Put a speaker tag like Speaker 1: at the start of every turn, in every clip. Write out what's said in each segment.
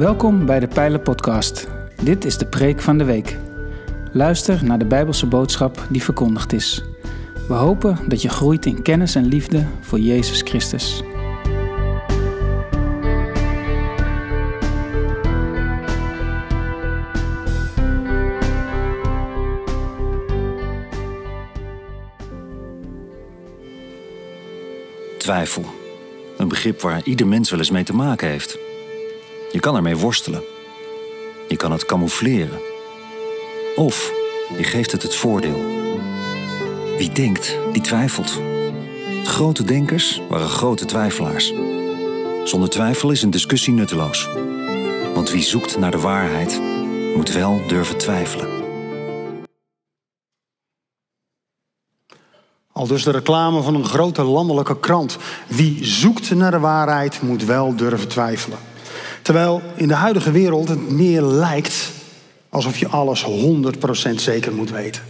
Speaker 1: Welkom bij de Pijlen Podcast. Dit is de preek van de week. Luister naar de Bijbelse boodschap die verkondigd is. We hopen dat je groeit in kennis en liefde voor Jezus Christus.
Speaker 2: Twijfel. Een begrip waar ieder mens wel eens mee te maken heeft. Je kan ermee worstelen. Je kan het camoufleren. Of je geeft het het voordeel. Wie denkt, die twijfelt. Grote denkers waren grote twijfelaars. Zonder twijfel is een discussie nutteloos. Want wie zoekt naar de waarheid, moet wel durven twijfelen.
Speaker 3: Al dus de reclame van een grote landelijke krant. Wie zoekt naar de waarheid moet wel durven twijfelen. Terwijl in de huidige wereld het meer lijkt alsof je alles 100% zeker moet weten.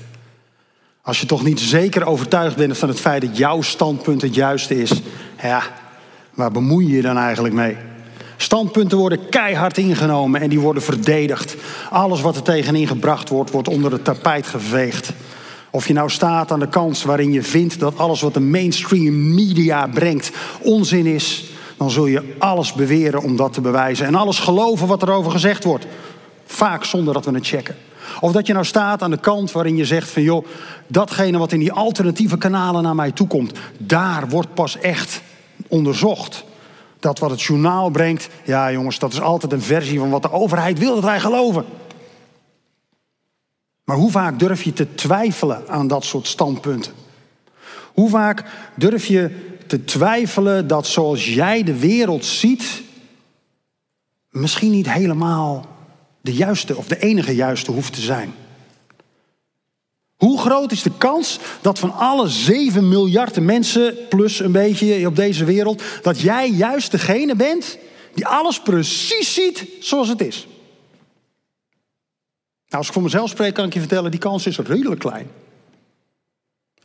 Speaker 3: Als je toch niet zeker overtuigd bent van het feit dat jouw standpunt het juiste is, ja, waar bemoei je je dan eigenlijk mee? Standpunten worden keihard ingenomen en die worden verdedigd. Alles wat er tegenin gebracht wordt, wordt onder het tapijt geveegd. Of je nou staat aan de kant waarin je vindt dat alles wat de mainstream media brengt onzin is, dan zul je alles beweren om dat te bewijzen. En alles geloven wat er over gezegd wordt. Vaak zonder dat we het checken. Of dat je nou staat aan de kant waarin je zegt van joh, datgene wat in die alternatieve kanalen naar mij toekomt, daar wordt pas echt onderzocht. Dat wat het journaal brengt, ja jongens, dat is altijd een versie van wat de overheid wil dat wij geloven. Maar hoe vaak durf je te twijfelen aan dat soort standpunten? Hoe vaak durf je te twijfelen dat zoals jij de wereld ziet, misschien niet helemaal de juiste of de enige juiste hoeft te zijn? Hoe groot is de kans dat van alle 7 miljard mensen, plus een beetje op deze wereld, dat jij juist degene bent die alles precies ziet zoals het is? Nou, als ik voor mezelf spreek, kan ik je vertellen, die kans is redelijk klein.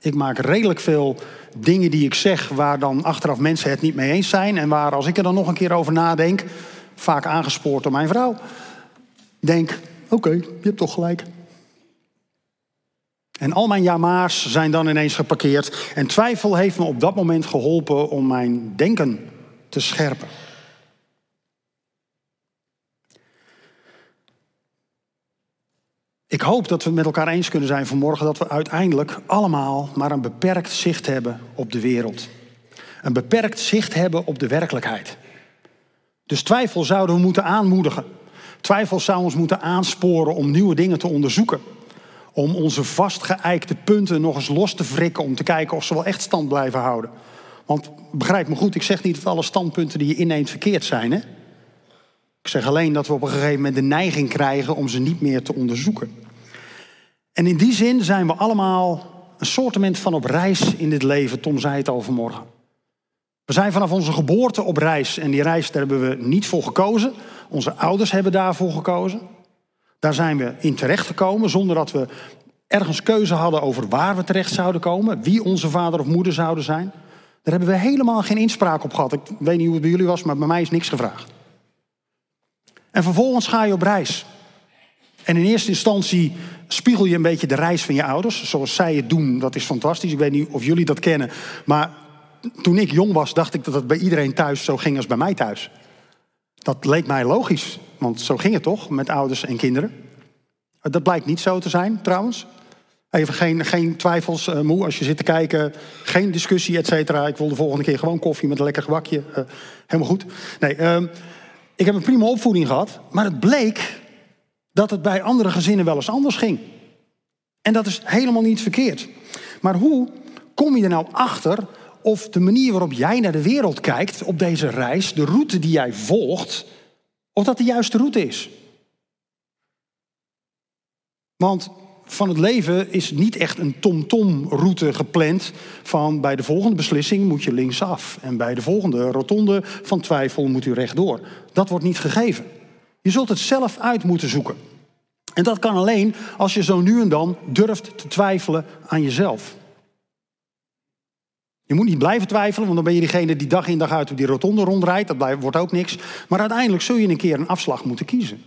Speaker 3: Ik maak redelijk veel dingen die ik zeg waar dan achteraf mensen het niet mee eens zijn. En waar als ik er dan nog een keer over nadenk, vaak aangespoord door mijn vrouw, denk, oké, je hebt toch gelijk. En al mijn jamaars zijn dan ineens geparkeerd. En twijfel heeft me op dat moment geholpen om mijn denken te scherpen. Ik hoop dat we met elkaar eens kunnen zijn vanmorgen dat we uiteindelijk allemaal maar een beperkt zicht hebben op de wereld. Een beperkt zicht hebben op de werkelijkheid. Dus twijfel zouden we moeten aanmoedigen. Twijfel zou ons moeten aansporen om nieuwe dingen te onderzoeken. Om onze vastgeëikte punten nog eens los te wrikken om te kijken of ze wel echt stand blijven houden. Want begrijp me goed, ik zeg niet dat alle standpunten die je inneemt verkeerd zijn. Hè? Ik zeg alleen dat we op een gegeven moment de neiging krijgen om ze niet meer te onderzoeken. En in die zin zijn we allemaal een soortement van op reis in dit leven. Tom zei het al vanmorgen. We zijn vanaf onze geboorte op reis. En die reis daar hebben we niet voor gekozen. Onze ouders hebben daarvoor gekozen. Daar zijn we in terecht gekomen zonder dat we ergens keuze hadden over waar we terecht zouden komen. Wie onze vader of moeder zouden zijn. Daar hebben we helemaal geen inspraak op gehad. Ik weet niet hoe het bij jullie was, maar bij mij is niks gevraagd. En vervolgens ga je op reis. En in eerste instantie spiegel je een beetje de reis van je ouders. Zoals zij het doen, dat is fantastisch. Ik weet niet of jullie dat kennen. Maar toen ik jong was, dacht ik dat het bij iedereen thuis zo ging als bij mij thuis. Dat leek mij logisch, want zo ging het toch met ouders en kinderen. Dat blijkt niet zo te zijn, trouwens. Even geen, geen twijfels, uh, moe, als je zit te kijken. Geen discussie, et cetera. Ik wil de volgende keer gewoon koffie met een lekker gebakje. Uh, helemaal goed. Nee, uh, ik heb een prima opvoeding gehad. Maar het bleek dat het bij andere gezinnen wel eens anders ging. En dat is helemaal niet verkeerd. Maar hoe kom je er nou achter of de manier waarop jij naar de wereld kijkt op deze reis, de route die jij volgt, of dat de juiste route is? Want van het leven is niet echt een tom-tom-route gepland van bij de volgende beslissing moet je linksaf en bij de volgende rotonde van twijfel moet u rechtdoor. Dat wordt niet gegeven. Je zult het zelf uit moeten zoeken. En dat kan alleen als je zo nu en dan durft te twijfelen aan jezelf. Je moet niet blijven twijfelen, want dan ben je diegene die dag in dag uit op die rotonde rondrijdt. Dat wordt ook niks. Maar uiteindelijk zul je een keer een afslag moeten kiezen.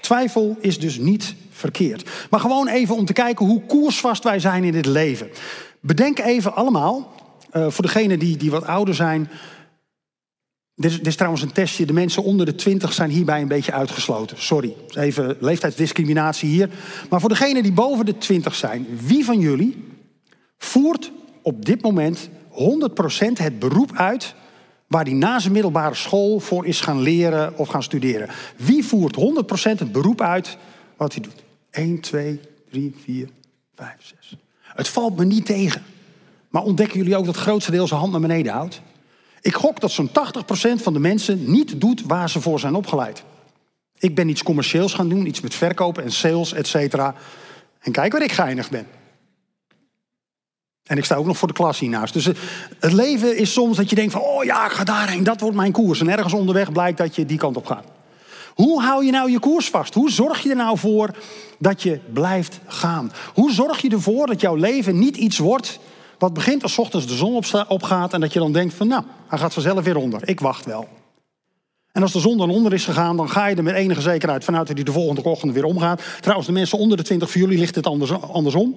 Speaker 3: Twijfel is dus niet verkeerd. Maar gewoon even om te kijken hoe koersvast wij zijn in dit leven. Bedenk even allemaal, uh, voor degenen die, die wat ouder zijn. Dit is, dit is, trouwens een testje. De mensen onder de 20 zijn hierbij een beetje uitgesloten. Sorry, even leeftijdsdiscriminatie hier. Maar voor degenen die boven de 20 zijn, wie van jullie voert op dit moment 100% het beroep uit waar hij na zijn middelbare school voor is gaan leren of gaan studeren. Wie voert 100% het beroep uit wat hij doet? 1, 2, 3, 4, 5, 6. Het valt me niet tegen. Maar ontdekken jullie ook dat het grootste deel zijn hand naar beneden houdt? Ik gok dat zo'n 80% van de mensen niet doet waar ze voor zijn opgeleid. Ik ben iets commercieels gaan doen, iets met verkopen en sales, et cetera. En kijk waar ik geinig ben. En ik sta ook nog voor de klas hiernaast. Dus het leven is soms dat je denkt van, oh ja, ik ga daarheen, dat wordt mijn koers. En ergens onderweg blijkt dat je die kant op gaat. Hoe hou je nou je koers vast? Hoe zorg je er nou voor dat je blijft gaan? Hoe zorg je ervoor dat jouw leven niet iets wordt wat begint als ochtends de zon opgaat en dat je dan denkt van, nou, hij gaat vanzelf weer onder. Ik wacht wel. En als de zon dan onder is gegaan, dan ga je er met enige zekerheid vanuit dat hij de volgende ochtend weer omgaat. Trouwens, de mensen onder de 20 voor jullie ligt het andersom.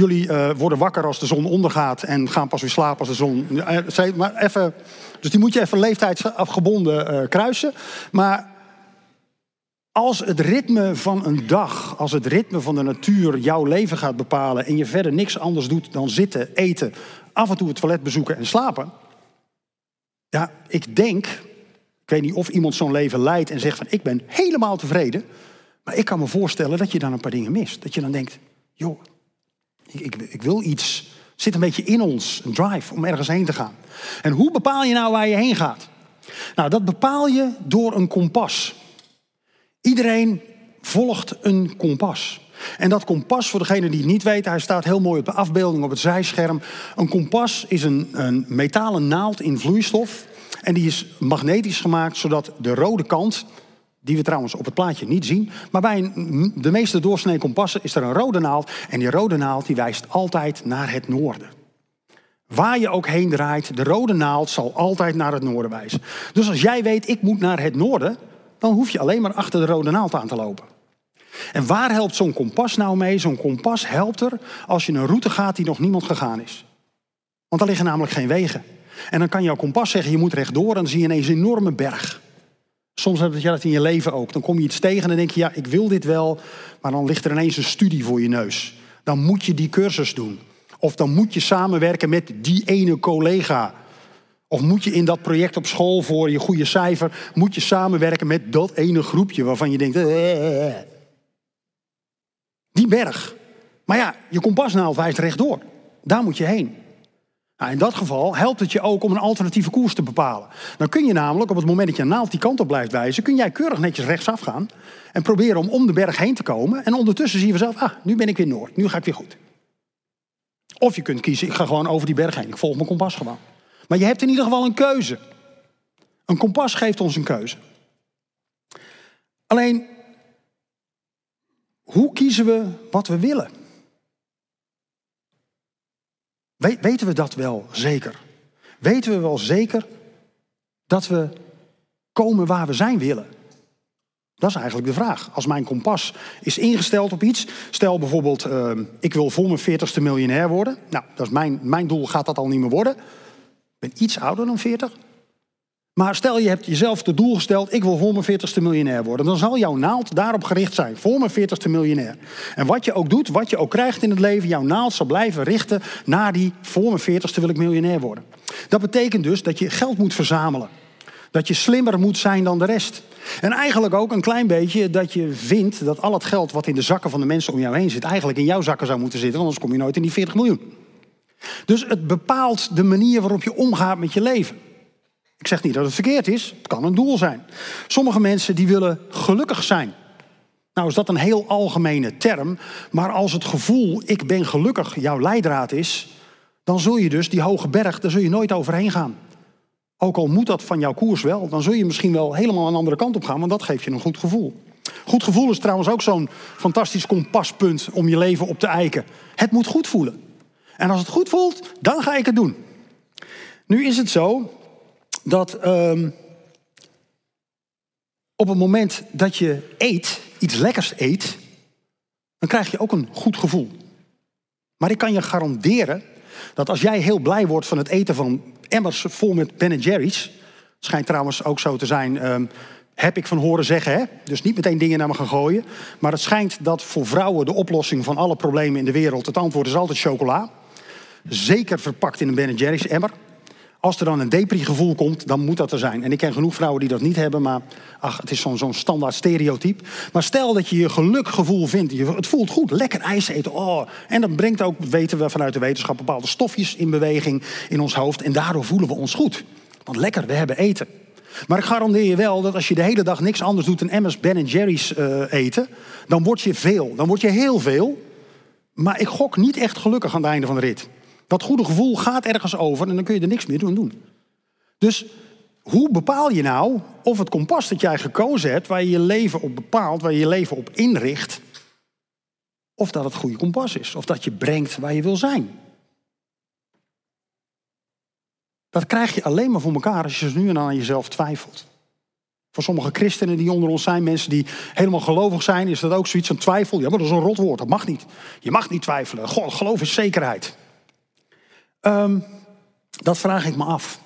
Speaker 3: Jullie uh, worden wakker als de zon ondergaat en gaan pas weer slapen als de zon. Uh, maar even, dus die moet je even leeftijdsafgebonden uh, kruisen. Maar als het ritme van een dag, als het ritme van de natuur jouw leven gaat bepalen en je verder niks anders doet dan zitten, eten, af en toe het toilet bezoeken en slapen. Ja, ik denk, ik weet niet of iemand zo'n leven leidt en zegt van ik ben helemaal tevreden. Maar ik kan me voorstellen dat je dan een paar dingen mist. Dat je dan denkt, joh, ik, ik, wil iets. Zit een beetje in ons, een drive om ergens heen te gaan. En hoe bepaal je nou waar je heen gaat? Nou, dat bepaal je door een kompas. Iedereen volgt een kompas. En dat kompas, voor degene die het niet weten, hij staat heel mooi op de afbeelding op het zijscherm. Een kompas is een, een metalen naald in vloeistof. En die is magnetisch gemaakt, zodat de rode kant, die we trouwens op het plaatje niet zien. Maar bij de meeste doorsnee kompassen is er een rode naald. En die rode naald die wijst altijd naar het noorden. Waar je ook heen draait, de rode naald zal altijd naar het noorden wijzen. Dus als jij weet, ik moet naar het noorden, dan hoef je alleen maar achter de rode naald aan te lopen. En waar helpt zo'n kompas nou mee? Zo'n kompas helpt er als je een route gaat die nog niemand gegaan is. Want er liggen namelijk geen wegen. En dan kan jouw kompas zeggen, je moet rechtdoor en dan zie je ineens een enorme berg. Soms heb je dat in je leven ook. Dan kom je iets tegen en dan denk je, ja, ik wil dit wel. Maar dan ligt er ineens een studie voor je neus. Dan moet je die cursus doen. Of dan moet je samenwerken met die ene collega. Of moet je in dat project op school voor je goede cijfer, moet je samenwerken met dat ene groepje waarvan je denkt, eh, die berg. Maar ja, je kompasnaald wijst rechtdoor. Daar moet je heen. Nou, in dat geval helpt het je ook om een alternatieve koers te bepalen. Dan kun je namelijk op het moment dat je naald die kant op blijft wijzen, kun jij keurig netjes rechtsaf gaan en proberen om om de berg heen te komen. En ondertussen zie je vanzelf, ah, nu ben ik weer noord, nu ga ik weer goed. Of je kunt kiezen, ik ga gewoon over die berg heen, ik volg mijn kompas gewoon. Maar je hebt in ieder geval een keuze. Een kompas geeft ons een keuze. Alleen, hoe kiezen we wat we willen? Weten we dat wel zeker? Weten we wel zeker dat we komen waar we zijn willen? Dat is eigenlijk de vraag. Als mijn kompas is ingesteld op iets, stel bijvoorbeeld, uh, ik wil voor mijn veertigste miljonair worden. Nou, dat is mijn, mijn doel gaat dat al niet meer worden ben iets ouder dan 40. Maar stel je hebt jezelf het doel gesteld, ik wil voor mijn 40ste miljonair worden. Dan zal jouw naald daarop gericht zijn, voor mijn 40ste miljonair. En wat je ook doet, wat je ook krijgt in het leven, jouw naald zal blijven richten naar die voor mijn 40ste wil ik miljonair worden. Dat betekent dus dat je geld moet verzamelen. Dat je slimmer moet zijn dan de rest. En eigenlijk ook een klein beetje dat je vindt dat al het geld wat in de zakken van de mensen om jou heen zit, eigenlijk in jouw zakken zou moeten zitten, anders kom je nooit in die 40 miljoen. Dus het bepaalt de manier waarop je omgaat met je leven. Ik zeg niet dat het verkeerd is, het kan een doel zijn. Sommige mensen die willen gelukkig zijn. Nou is dat een heel algemene term, maar als het gevoel ik ben gelukkig jouw leidraad is, dan zul je dus die hoge berg, daar zul je nooit overheen gaan. Ook al moet dat van jouw koers wel, dan zul je misschien wel helemaal een andere kant op gaan, want dat geeft je een goed gevoel. Goed gevoel is trouwens ook zo'n fantastisch kompaspunt om je leven op te eiken. Het moet goed voelen. En als het goed voelt, dan ga ik het doen. Nu is het zo dat ehm, op het moment dat je eet, iets lekkers eet, dan krijg je ook een goed gevoel. Maar ik kan je garanderen dat als jij heel blij wordt van het eten van emmers vol met Ben Jerry's, schijnt trouwens ook zo te zijn, ehm, heb ik van horen zeggen, hè? dus niet meteen dingen naar me gaan gooien, maar het schijnt dat voor vrouwen de oplossing van alle problemen in de wereld, het antwoord is altijd chocola. Zeker verpakt in een Ben Jerry's emmer. Als er dan een depri-gevoel komt, dan moet dat er zijn. En ik ken genoeg vrouwen die dat niet hebben, maar ach, het is zo'n standaard stereotype. Maar stel dat je je gelukgevoel vindt, je, het voelt goed, lekker ijs eten. Oh, en dat brengt ook, weten we vanuit de wetenschap, bepaalde stofjes in beweging in ons hoofd. En daardoor voelen we ons goed. Want lekker, we hebben eten. Maar ik garandeer je wel dat als je de hele dag niks anders doet dan M's, Ben Jerry's uh, eten, dan word je veel. Dan word je heel veel. Maar ik gok niet echt gelukkig aan het einde van de rit. Dat goede gevoel gaat ergens over en dan kun je er niks meer doen. Dus hoe bepaal je nou of het kompas dat jij gekozen hebt, waar je je leven op bepaalt, waar je je leven op inricht, of dat het goede kompas is, of dat je brengt waar je wil zijn? Dat krijg je alleen maar voor elkaar als je nu en dan aan jezelf twijfelt. Voor sommige christenen die onder ons zijn, mensen die helemaal gelovig zijn, is dat ook zoiets van twijfel. Ja, maar dat is een rotwoord, dat mag niet. Je mag niet twijfelen. God, geloof is zekerheid. Um, dat vraag ik me af.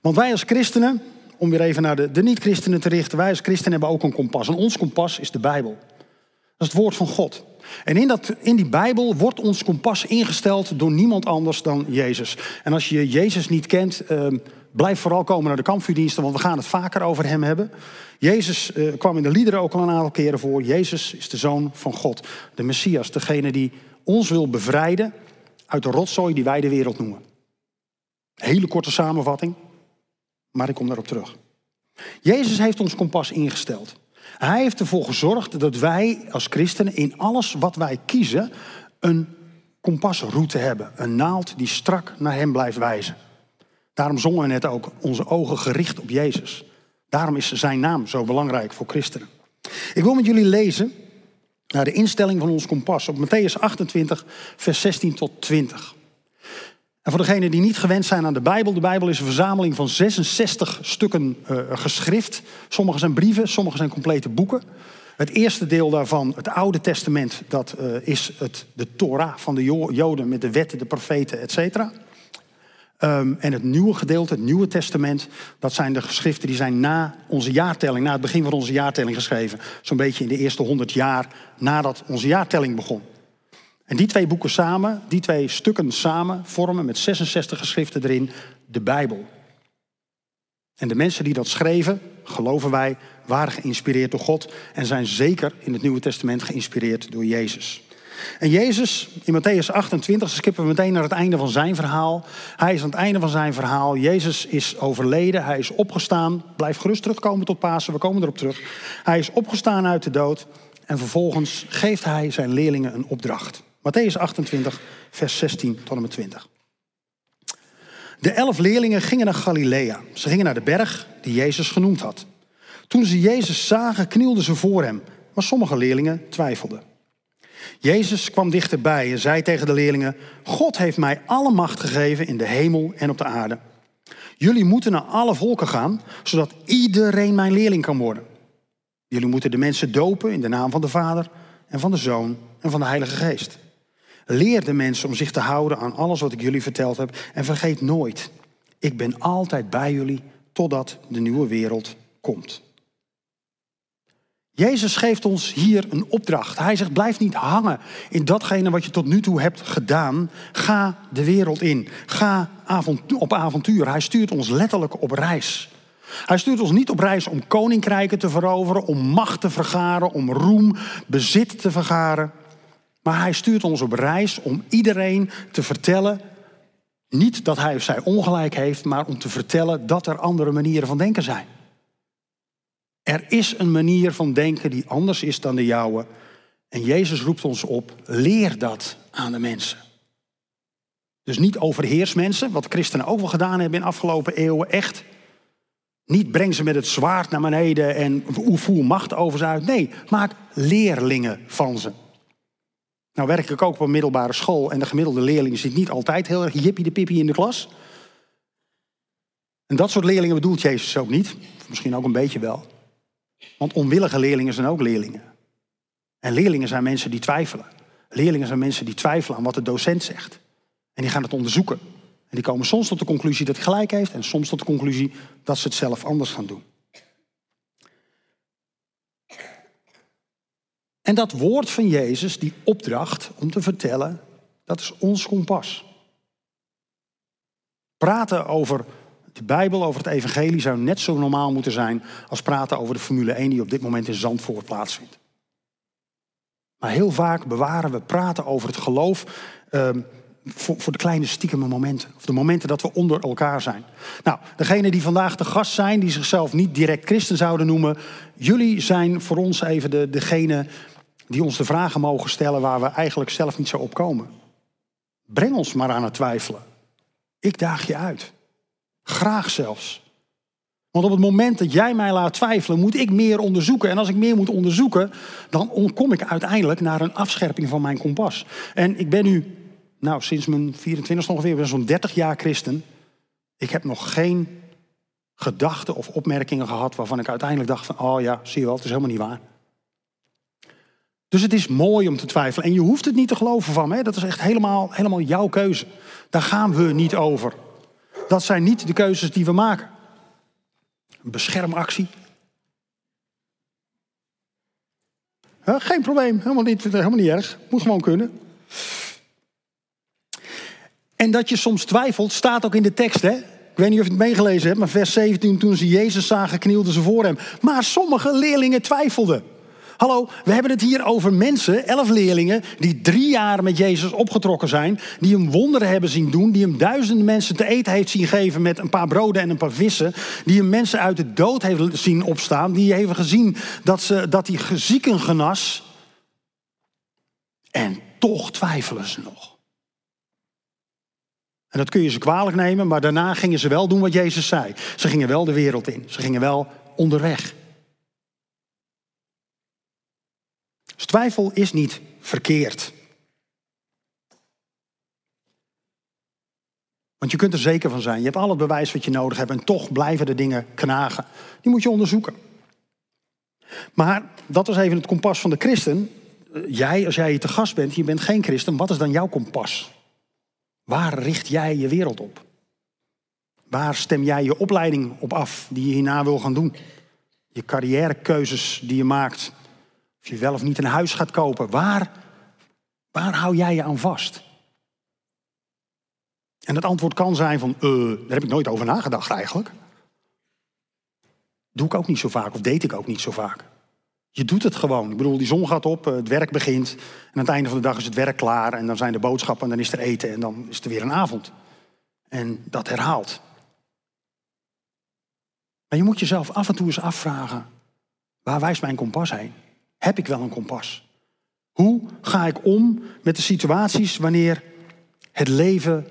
Speaker 3: Want wij als christenen, om weer even naar de, de niet-christenen te richten, wij als christenen hebben ook een kompas. En ons kompas is de Bijbel. Dat is het woord van God. En in, dat, in die Bijbel wordt ons kompas ingesteld door niemand anders dan Jezus. En als je Jezus niet kent, uh, blijf vooral komen naar de kampvuurdiensten, want we gaan het vaker over hem hebben. Jezus uh, kwam in de liederen ook al een aantal keren voor. Jezus is de zoon van God, de Messias, degene die ons wil bevrijden uit de rotzooi die wij de wereld noemen. Hele korte samenvatting, maar ik kom daarop terug. Jezus heeft ons kompas ingesteld. Hij heeft ervoor gezorgd dat wij als christenen in alles wat wij kiezen een kompasroute hebben. Een naald die strak naar hem blijft wijzen. Daarom zongen we net ook onze ogen gericht op Jezus. Daarom is zijn naam zo belangrijk voor christenen. Ik wil met jullie lezen naar de instelling van ons kompas op Matthäus 28, vers 16 tot 20. En voor degenen die niet gewend zijn aan de Bijbel, de Bijbel is een verzameling van 66 stukken uh, geschrift. Sommige zijn brieven, sommige zijn complete boeken. Het eerste deel daarvan, het Oude Testament, dat uh, is het, de Torah van de Joden met de wetten, de profeten, et. Um, en het nieuwe gedeelte, het Nieuwe Testament, dat zijn de geschriften die zijn na onze jaartelling, na het begin van onze jaartelling geschreven. Zo'n beetje in de eerste honderd jaar nadat onze jaartelling begon. En die twee boeken samen, die twee stukken samen, vormen met 66 geschriften erin de Bijbel. En de mensen die dat schreven, geloven wij, waren geïnspireerd door God en zijn zeker in het Nieuwe Testament geïnspireerd door Jezus. En Jezus, in Matthäus 28, skippen we meteen naar het einde van zijn verhaal. Hij is aan het einde van zijn verhaal. Jezus is overleden, hij is opgestaan. Blijf gerust terugkomen tot Pasen, we komen erop terug. Hij is opgestaan uit de dood en vervolgens geeft hij zijn leerlingen een opdracht. Matthäus 28, vers 16 tot en met 20. De elf leerlingen gingen naar Galilea. Ze gingen naar de berg die Jezus genoemd had. Toen ze Jezus zagen, knielden ze voor hem, maar sommige leerlingen twijfelden. Jezus kwam dichterbij en zei tegen de leerlingen: God heeft mij alle macht gegeven in de hemel en op de aarde. Jullie moeten naar alle volken gaan, zodat iedereen mijn leerling kan worden. Jullie moeten de mensen dopen in de naam van de Vader en van de Zoon en van de Heilige Geest. Leer de mensen om zich te houden aan alles wat ik jullie verteld heb. En vergeet nooit, ik ben altijd bij jullie totdat de nieuwe wereld komt. Jezus geeft ons hier een opdracht. Hij zegt: blijf niet hangen in datgene wat je tot nu toe hebt gedaan. Ga de wereld in. Ga op avontuur. Hij stuurt ons letterlijk op reis. Hij stuurt ons niet op reis om koninkrijken te veroveren, om macht te vergaren, om roem, bezit te vergaren. Maar hij stuurt ons op reis om iedereen te vertellen, niet dat hij of zij ongelijk heeft, maar om te vertellen dat er andere manieren van denken zijn. Er is een manier van denken die anders is dan de jouwe. En Jezus roept ons op, leer dat aan de mensen. Dus niet overheers mensen, wat christenen ook wel gedaan hebben in de afgelopen eeuwen, echt. Niet breng ze met het zwaard naar beneden en voer macht over ze uit. Nee, maak leerlingen van ze. Nou werk ik ook op een middelbare school en de gemiddelde leerling zit niet altijd heel erg jippie de pippie in de klas. En dat soort leerlingen bedoelt Jezus ook niet. Misschien ook een beetje wel. Want onwillige leerlingen zijn ook leerlingen. En leerlingen zijn mensen die twijfelen. Leerlingen zijn mensen die twijfelen aan wat de docent zegt. En die gaan het onderzoeken. En die komen soms tot de conclusie dat hij gelijk heeft en soms tot de conclusie dat ze het zelf anders gaan doen. En dat woord van Jezus, die opdracht om te vertellen, dat is ons kompas. Praten over de Bijbel, over het Evangelie, zou net zo normaal moeten zijn als praten over de Formule 1 die op dit moment in Zandvoort plaatsvindt. Maar heel vaak bewaren we praten over het geloof um, voor, voor, de kleine stiekeme momenten. Of de momenten dat we onder elkaar zijn. Nou, degene die vandaag de gast zijn, die zichzelf niet direct christen zouden noemen. Jullie zijn voor ons even de, degene die ons de vragen mogen stellen waar we eigenlijk zelf niet zo op komen. Breng ons maar aan het twijfelen. Ik daag je uit. Graag zelfs. Want op het moment dat jij mij laat twijfelen, moet ik meer onderzoeken. En als ik meer moet onderzoeken, dan kom ik uiteindelijk naar een afscherping van mijn kompas. En ik ben nu, nou sinds mijn 24 ongeveer, ben zo'n 30 jaar christen. Ik heb nog geen gedachten of opmerkingen gehad waarvan ik uiteindelijk dacht van, oh ja, zie je wel, het is helemaal niet waar. Dus het is mooi om te twijfelen. En je hoeft het niet te geloven van me. Dat is echt helemaal, helemaal jouw keuze. Daar gaan we niet over. Dat zijn niet de keuzes die we maken. Een beschermactie. geen probleem, helemaal niet, helemaal niet erg. Moet gewoon kunnen. En dat je soms twijfelt, staat ook in de tekst. Hè? Ik weet niet of je het meegelezen hebt, maar vers 17, toen ze Jezus zagen, knielden ze voor hem. Maar sommige leerlingen twijfelden. Hallo, we hebben het hier over mensen, elf leerlingen, die drie jaar met Jezus opgetrokken zijn, die hem wonderen hebben zien doen, die hem duizenden mensen te eten heeft zien geven met een paar broden en een paar vissen, die hem mensen uit de dood heeft zien opstaan, die heeft gezien dat, ze, dat hij zieken genas. En toch twijfelen ze nog. En dat kun je ze kwalijk nemen, maar daarna gingen ze wel doen wat Jezus zei. Ze gingen wel de wereld in. Ze gingen wel onderweg. Dus twijfel is niet verkeerd. Want je kunt er zeker van zijn. Je hebt al het bewijs wat je nodig hebt en toch blijven de dingen knagen. Die moet je onderzoeken. Maar dat is even het kompas van de christen. Jij, als jij hier te gast bent, je bent geen christen, wat is dan jouw kompas? Waar richt jij je wereld op? Waar stem jij je opleiding op af die je hierna wil gaan doen? Je carrièrekeuzes die je maakt, of je wel of niet een huis gaat kopen. Waar, waar hou jij je aan vast? En het antwoord kan zijn van, uh, daar heb ik nooit over nagedacht eigenlijk. Doe ik ook niet zo vaak, of deed ik ook niet zo vaak. Je doet het gewoon. Ik bedoel, die zon gaat op, eh, het werk begint. En aan het einde van de dag is het werk klaar. En dan zijn de boodschappen en dan is er eten en dan is er weer een avond. En dat herhaalt. Maar je moet jezelf af en toe eens afvragen. Waar wijst mijn kompas heen? Heb ik wel een kompas? Hoe ga ik om met de situaties wanneer het leven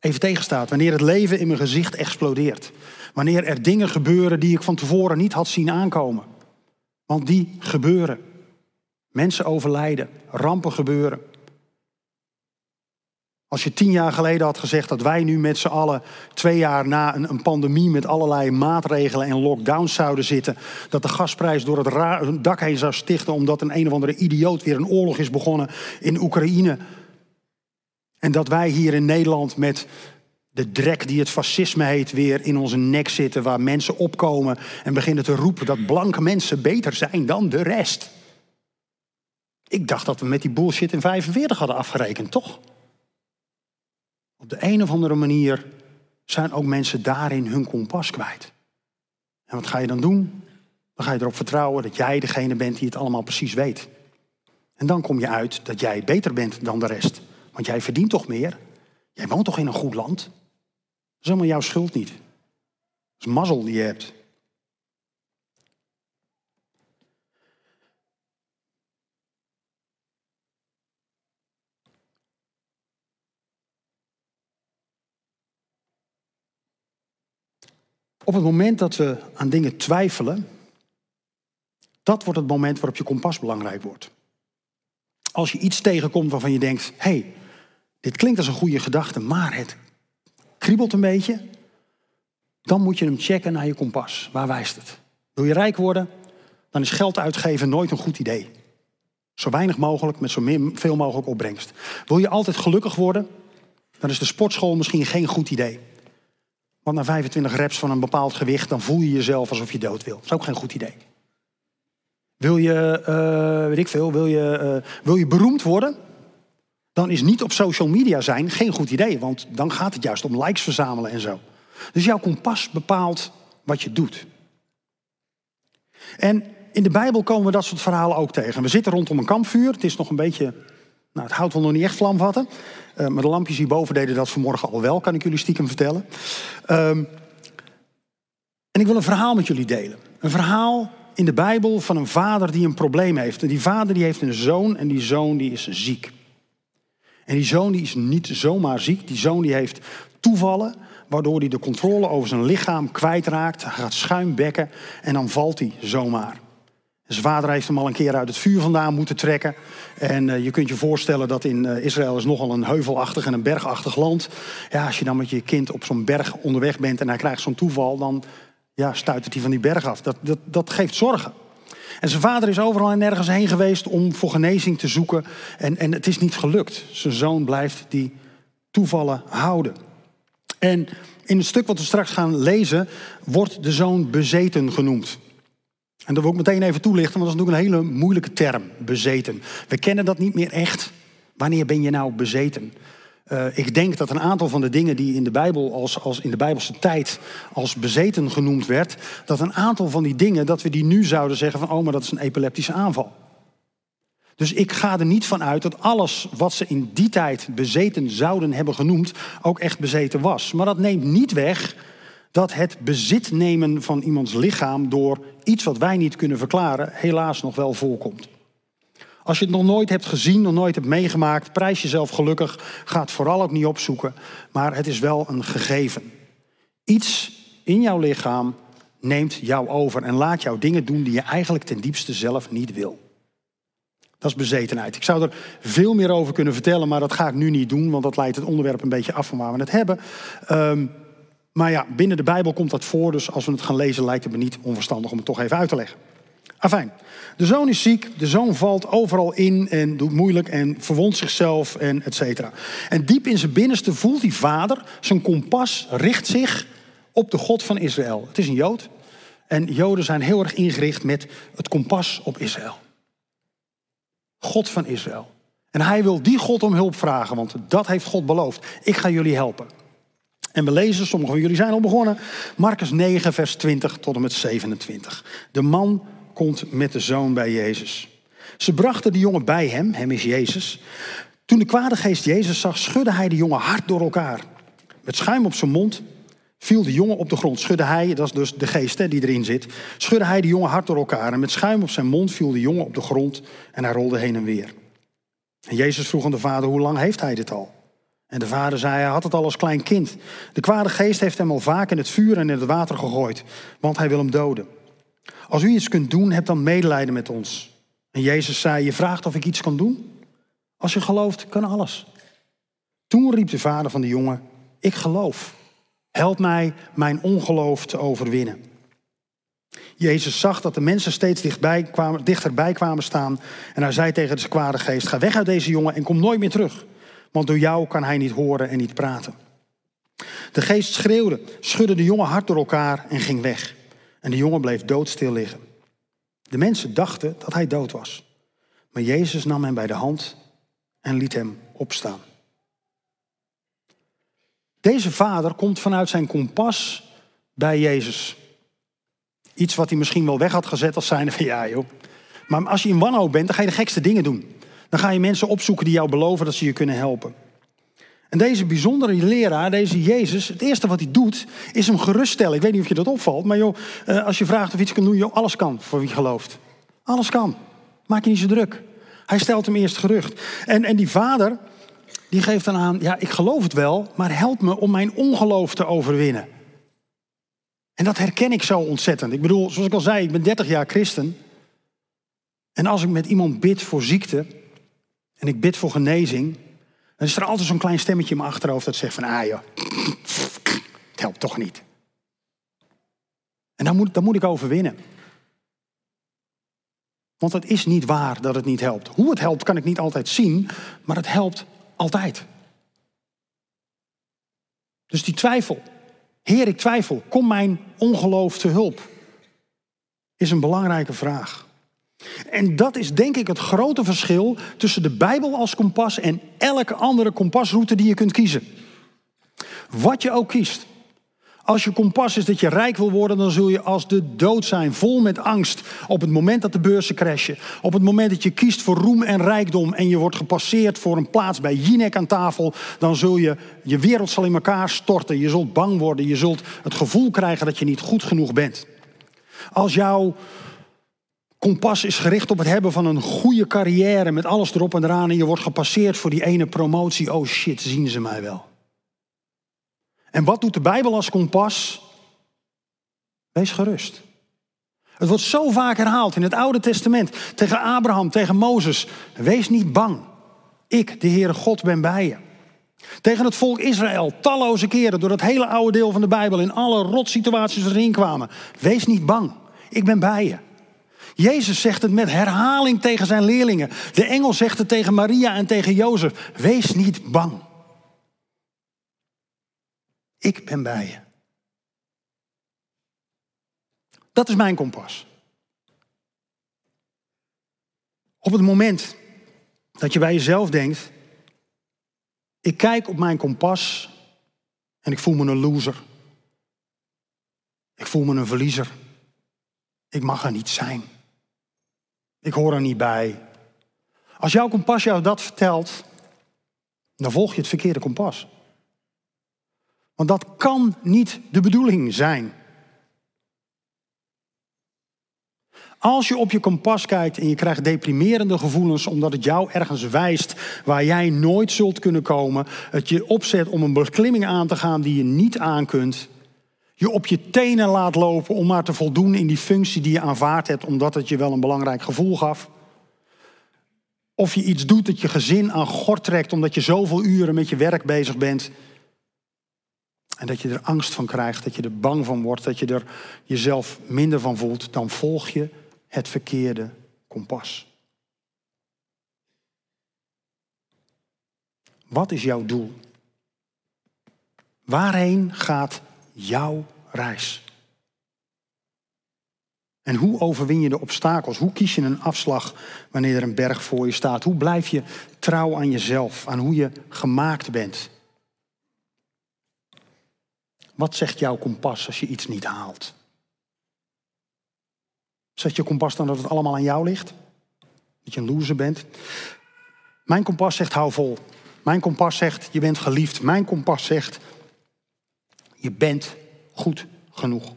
Speaker 3: even tegenstaat? Wanneer het leven in mijn gezicht explodeert? Wanneer er dingen gebeuren die ik van tevoren niet had zien aankomen? Want die gebeuren. Mensen overlijden, rampen gebeuren. Als je tien jaar geleden had gezegd dat wij nu met z'n allen twee jaar na een, een, pandemie met allerlei maatregelen en lockdowns zouden zitten, dat de gasprijs door het dak heen zou stichten omdat een een of andere idioot weer een oorlog is begonnen in Oekraïne. En dat wij hier in Nederland met de drek die het fascisme heet weer in onze nek zitten, waar mensen opkomen en beginnen te roepen dat blanke mensen beter zijn dan de rest. Ik dacht dat we met die bullshit in 45 hadden afgerekend, toch? Op de een of andere manier zijn ook mensen daarin hun kompas kwijt. En wat ga je dan doen? Dan ga je erop vertrouwen dat jij degene bent die het allemaal precies weet. En dan kom je uit dat jij beter bent dan de rest. Want jij verdient toch meer? Jij woont toch in een goed land? Dat is helemaal jouw schuld niet. Dat is mazzel die je hebt. Op het moment dat we aan dingen twijfelen, dat wordt het moment waarop je kompas belangrijk wordt. Als je iets tegenkomt waarvan je denkt: hé, hey, dit klinkt als een goede gedachte, maar het kriebelt een beetje. Dan moet je hem checken naar je kompas. Waar wijst het? Wil je rijk worden? Dan is geld uitgeven nooit een goed idee. Zo weinig mogelijk met zo veel mogelijk opbrengst. Wil je altijd gelukkig worden? Dan is de sportschool misschien geen goed idee. Want na 25 reps van een bepaald gewicht, dan voel je jezelf alsof je dood wil. Dat is ook geen goed idee. Wil je, uh, weet ik veel, wil je, uh, wil je beroemd worden? Dan is niet op social media zijn geen goed idee. Want dan gaat het juist om likes verzamelen en zo. Dus jouw kompas bepaalt wat je doet. En in de Bijbel komen we dat soort verhalen ook tegen. We zitten rondom een kampvuur. Het is nog een beetje. Nou, het houdt wel nog niet echt vlam vatten. Uh, maar de lampjes hierboven deden dat vanmorgen al wel, kan ik jullie stiekem vertellen. Um, en ik wil een verhaal met jullie delen. Een verhaal in de Bijbel van een vader die een probleem heeft. En die vader die heeft een zoon en die zoon die is ziek. En die zoon die is niet zomaar ziek. Die zoon die heeft toevallen waardoor hij de controle over zijn lichaam kwijtraakt. Hij gaat schuimbekken en dan valt hij zomaar. Zijn vader heeft hem al een keer uit het vuur vandaan moeten trekken. En uh, je kunt je voorstellen dat in uh, Israël is nogal een heuvelachtig en een bergachtig land. Ja, als je dan met je kind op zo'n berg onderweg bent en hij krijgt zo'n toeval, dan ja, stuitert hij van die berg af. Dat, dat, dat geeft zorgen. En zijn vader is overal en nergens heen geweest om voor genezing te zoeken. En, en het is niet gelukt. Zijn zoon blijft die toevallen houden. En in het stuk wat we straks gaan lezen, wordt de zoon bezeten genoemd. En dat wil ik meteen even toelichten, want dat is natuurlijk een hele moeilijke term, bezeten. We kennen dat niet meer echt. Wanneer ben je nou bezeten? Uh, ik denk dat een aantal van de dingen die in de Bijbel als, als in de Bijbelse tijd als bezeten genoemd werd, dat een aantal van die dingen, dat we die nu zouden zeggen van, oh, maar dat is een epileptische aanval. Dus ik ga er niet van uit dat alles wat ze in die tijd bezeten zouden hebben genoemd, ook echt bezeten was. Maar dat neemt niet weg dat het bezit nemen van iemands lichaam door iets wat wij niet kunnen verklaren, helaas nog wel voorkomt. Als je het nog nooit hebt gezien, nog nooit hebt meegemaakt, prijs jezelf gelukkig. Ga het vooral ook niet opzoeken, maar het is wel een gegeven. Iets in jouw lichaam neemt jou over en laat jou dingen doen die je eigenlijk ten diepste zelf niet wil. Dat is bezetenheid. Ik zou er veel meer over kunnen vertellen, maar dat ga ik nu niet doen, want dat leidt het onderwerp een beetje af van waar we het hebben. Um, maar ja, binnen de Bijbel komt dat voor, dus als we het gaan lezen lijkt het me niet onverstandig om het toch even uit te leggen. Afijn, de zoon is ziek, de zoon valt overal in en doet moeilijk en verwondt zichzelf en et cetera. En diep in zijn binnenste voelt die vader, zijn kompas richt zich op de God van Israël. Het is een Jood en Joden zijn heel erg ingericht met het kompas op Israël. God van Israël. En hij wil die God om hulp vragen, want dat heeft God beloofd. Ik ga jullie helpen. En we lezen, sommigen van jullie zijn al begonnen, Marcus 9, vers 20 tot en met 27. De man komt met de zoon bij Jezus. Ze brachten de jongen bij hem, hem is Jezus. Toen de kwade geest Jezus zag, schudde hij de jongen hard door elkaar. Met schuim op zijn mond viel de jongen op de grond. Schudde hij, dat is dus de geest hè, die erin zit, schudde hij de jongen hard door elkaar. En met schuim op zijn mond viel de jongen op de grond en hij rolde heen en weer. En Jezus vroeg aan de vader, hoe lang heeft hij dit al? En de vader zei, hij had het al als klein kind. De kwade geest heeft hem al vaak in het vuur en in het water gegooid, want hij wil hem doden. Als u iets kunt doen, heb dan medelijden met ons. En Jezus zei, je vraagt of ik iets kan doen? Als je gelooft, kan alles. Toen riep de vader van de jongen, ik geloof. Help mij mijn ongeloof te overwinnen. Jezus zag dat de mensen steeds dichtbij kwamen, dichterbij kwamen staan. En hij zei tegen de kwade geest, ga weg uit deze jongen en kom nooit meer terug. Want door jou kan hij niet horen en niet praten. De geest schreeuwde, schudde de jongen hard door elkaar en ging weg. En de jongen bleef doodstil liggen. De mensen dachten dat hij dood was. Maar Jezus nam hem bij de hand en liet hem opstaan. Deze vader komt vanuit zijn kompas bij Jezus. Iets wat hij misschien wel weg had gezet als zijnde van ja joh. Maar als je in wanhoop bent, dan ga je de gekste dingen doen. Dan ga je mensen opzoeken die jou beloven dat ze je kunnen helpen. En deze bijzondere leraar, deze Jezus, het eerste wat hij doet, is hem geruststellen. Ik weet niet of je dat opvalt, maar joh, eh, als je vraagt of iets kan doen, joh, alles kan voor wie gelooft. Alles kan. Maak je niet zo druk. Hij stelt hem eerst gerucht. En, en die vader, die geeft dan aan, ja, ik geloof het wel, maar help me om mijn ongeloof te overwinnen. En dat herken ik zo ontzettend. Ik bedoel, zoals ik al zei, ik ben 30 jaar christen. En als ik met iemand bid voor ziekte, en ik bid voor genezing, dan is er altijd zo'n klein stemmetje in mijn achterhoofd dat zegt van, ah joh, het helpt toch niet. En dan moet, dan moet ik overwinnen. Want het is niet waar dat het niet helpt. Hoe het helpt kan ik niet altijd zien, maar het helpt altijd. Dus die twijfel, Heer, ik twijfel, kom mijn ongeloof te hulp, is een belangrijke vraag. En dat is denk ik het grote verschil tussen de Bijbel als kompas en elke andere kompasroute die je kunt kiezen. Wat je ook kiest. Als je kompas is dat je rijk wil worden, dan zul je als de dood zijn, vol met angst. Op het moment dat de beurzen crashen. Op het moment dat je kiest voor roem en rijkdom en je wordt gepasseerd voor een plaats bij Jinek aan tafel, dan zul je, je wereld zal in elkaar storten. Je zult bang worden. Je zult het gevoel krijgen dat je niet goed genoeg bent. Als jouw kompas is gericht op het hebben van een goede carrière met alles erop en eraan en je wordt gepasseerd voor die ene promotie, oh shit, zien ze mij wel. En wat doet de Bijbel als kompas? Wees gerust. Het wordt zo vaak herhaald in het Oude Testament tegen Abraham, tegen Mozes. Wees niet bang. Ik, de Heere God, ben bij je. Tegen het volk Israël, talloze keren door het hele oude deel van de Bijbel, in alle rotsituaties erin kwamen. Wees niet bang. Ik ben bij je. Jezus zegt het met herhaling tegen zijn leerlingen. De engel zegt het tegen Maria en tegen Jozef. Wees niet bang. Ik ben bij je. Dat is mijn kompas. Op het moment dat je bij jezelf denkt, ik kijk op mijn kompas en ik voel me een loser. Ik voel me een verliezer. Ik mag er niet zijn. Ik hoor er niet bij. Als jouw kompas jou dat vertelt, dan volg je het verkeerde kompas. Want dat kan niet de bedoeling zijn. Als je op je kompas kijkt en je krijgt deprimerende gevoelens omdat het jou ergens wijst waar jij nooit zult kunnen komen, het je opzet om een beklimming aan te gaan die je niet aan kunt, je op je tenen laat lopen om maar te voldoen in die functie die je aanvaard hebt omdat het je wel een belangrijk gevoel gaf. Of je iets doet dat je gezin aan gort trekt omdat je zoveel uren met je werk bezig bent en dat je er angst van krijgt, dat je er bang van wordt, dat je er jezelf minder van voelt, dan volg je het verkeerde kompas. Wat is jouw doel? Waarheen gaat jouw reis? En hoe overwin je de obstakels? Hoe kies je een afslag wanneer er een berg voor je staat? Hoe blijf je trouw aan jezelf, aan hoe je gemaakt bent? Wat zegt jouw kompas als je iets niet haalt? Zegt je kompas dan dat het allemaal aan jou ligt? Dat je een loser bent? Mijn kompas zegt hou vol. Mijn kompas zegt je bent geliefd. Mijn kompas zegt je bent goed genoeg.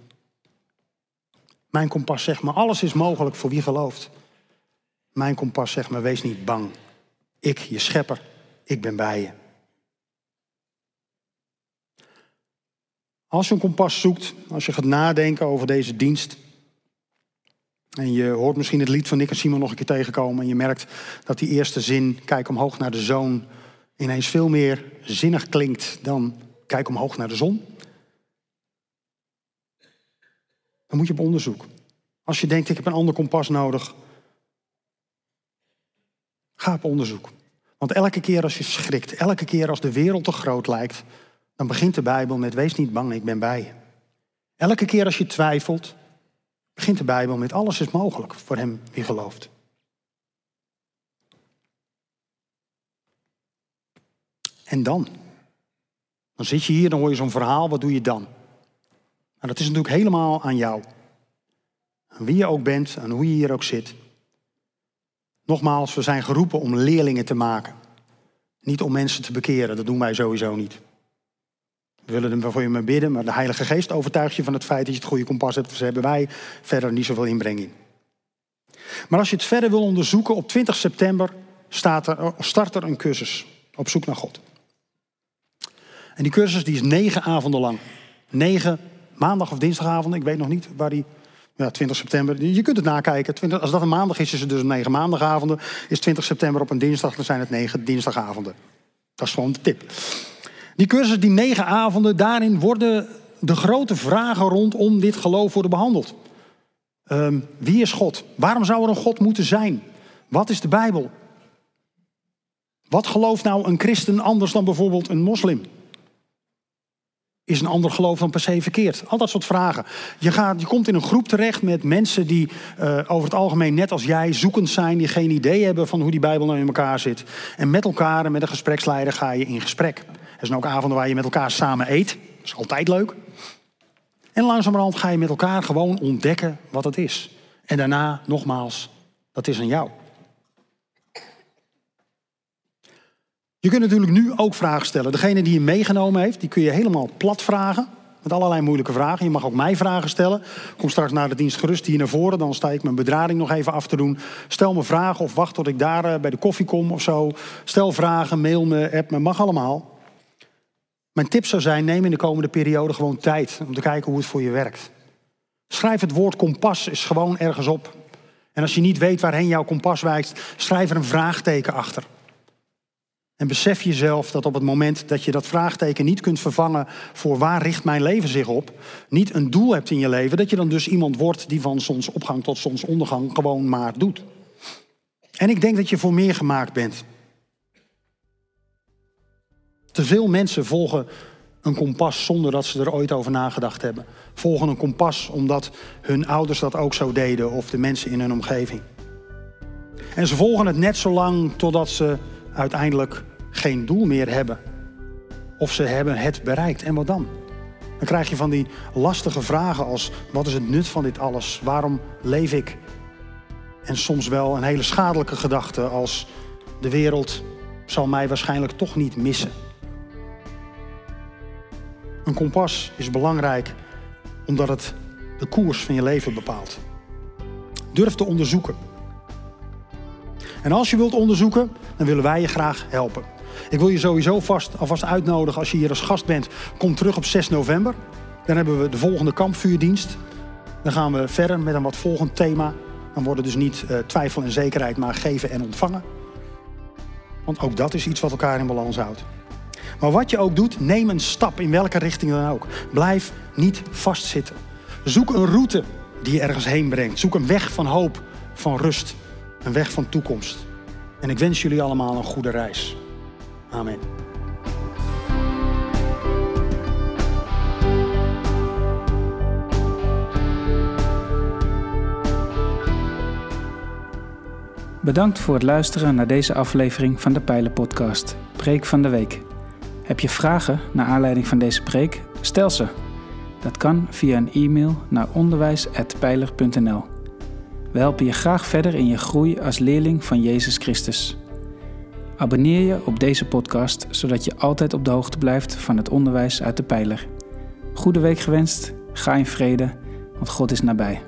Speaker 3: Mijn kompas zegt me alles is mogelijk voor wie gelooft. Mijn kompas zegt me wees niet bang. Ik, je schepper, ik ben bij je. Als je een kompas zoekt, als je gaat nadenken over deze dienst. En je hoort misschien het lied van Nick en Simon nog een keer tegenkomen. En je merkt dat die eerste zin, kijk omhoog naar de zoon, ineens veel meer zinnig klinkt dan kijk omhoog naar de zon. Dan moet je op onderzoek. Als je denkt, ik heb een ander kompas nodig. Ga op onderzoek. Want elke keer als je schrikt, elke keer als de wereld te groot lijkt, dan begint de Bijbel met wees niet bang, ik ben bij je. Elke keer als je twijfelt, begint de Bijbel met alles is mogelijk voor hem wie gelooft. En dan? Dan zit je hier, dan hoor je zo'n verhaal, wat doe je dan? Nou, dat is natuurlijk helemaal aan jou. Wie je ook bent, aan hoe je hier ook zit. Nogmaals, we zijn geroepen om leerlingen te maken. Niet om mensen te bekeren, dat doen wij sowieso niet. We willen er voor je mee bidden, maar de Heilige Geest overtuigt je van het feit dat je het goede kompas hebt. Dus hebben wij verder niet zoveel inbreng in. Maar als je het verder wil onderzoeken, op 20 september staat er, start er een cursus op zoek naar God. En die cursus die is negen avonden lang. Negen maandag of dinsdagavond, ik weet nog niet waar die, Ja, 20 september. Je kunt het nakijken. 20, als dat een maandag is, is het dus negen maandagavonden. Is 20 september op een dinsdag, dan zijn het negen dinsdagavonden. Dat is gewoon de tip. Die cursus, die negen avonden, daarin worden de grote vragen rondom dit geloof worden behandeld. Um, wie is God? Waarom zou er een God moeten zijn? Wat is de Bijbel? Wat gelooft nou een christen anders dan bijvoorbeeld een moslim? Is een ander geloof dan per se verkeerd? Al dat soort vragen. Je, gaat, je komt in een groep terecht met mensen die uh, over het algemeen net als jij zoekend zijn, die geen idee hebben van hoe die Bijbel nou in elkaar zit. En met elkaar en met een gespreksleider ga je in gesprek. Er zijn ook avonden waar je met elkaar samen eet. Dat is altijd leuk. En langzamerhand ga je met elkaar gewoon ontdekken wat het is. En daarna, nogmaals, dat is aan jou. Je kunt natuurlijk nu ook vragen stellen. Degene die je meegenomen heeft, die kun je helemaal plat vragen. Met allerlei moeilijke vragen. Je mag ook mij vragen stellen. Kom straks naar de dienst gerust hier naar voren. Dan sta ik mijn bedrading nog even af te doen. Stel me vragen of wacht tot ik daar eh, bij de koffie kom of zo. Stel vragen, mail me, app me, mag allemaal. Mijn tip zou zijn, neem in de komende periode gewoon tijd om te kijken hoe het voor je werkt. Schrijf het woord kompas is gewoon ergens op. En als je niet weet waarheen jouw kompas wijst, schrijf er een vraagteken achter. En besef jezelf dat op het moment dat je dat vraagteken niet kunt vervangen voor waar richt mijn leven zich op, niet een doel hebt in je leven, dat je dan dus iemand wordt die van zonsopgang tot zonsondergang gewoon maar doet. En ik denk dat je voor meer gemaakt bent. Te veel mensen volgen een kompas zonder dat ze er ooit over nagedacht hebben. Volgen een kompas omdat hun ouders dat ook zo deden of de mensen in hun omgeving. En ze volgen het net zo lang totdat ze uiteindelijk geen doel meer hebben. Of ze hebben het bereikt. En wat dan? Dan krijg je van die lastige vragen als: wat is het nut van dit alles? Waarom leef ik? En soms wel een hele schadelijke gedachte als: de wereld zal mij waarschijnlijk toch niet missen. Een kompas is belangrijk omdat het de koers van je leven bepaalt. Durf te onderzoeken. En als je wilt onderzoeken, dan willen wij je graag helpen. Ik wil je sowieso vast, alvast uitnodigen als je hier als gast bent. Kom terug op 6 november. Dan hebben we de volgende kampvuurdienst. Dan gaan we verder met een wat volgend thema. Dan worden dus niet uh, twijfel en zekerheid, maar geven en ontvangen. Want ook dat is iets wat elkaar in balans houdt. Maar wat je ook doet, neem een stap in welke richting dan ook. Blijf niet vastzitten. Zoek een route die je ergens heen brengt. Zoek een weg van hoop, van rust, een weg van toekomst. En ik wens jullie allemaal een goede reis. Amen.
Speaker 1: Bedankt voor het luisteren naar deze aflevering van de Pijlen Podcast, Preek van de Week. Heb je vragen naar aanleiding van deze preek? Stel ze. Dat kan via een e-mail naar onderwijs.pijler.nl. We helpen je graag verder in je groei als leerling van Jezus Christus. Abonneer je op deze podcast, zodat je altijd op de hoogte blijft van het onderwijs uit de pijler. Goede week gewenst, ga in vrede, want God is nabij.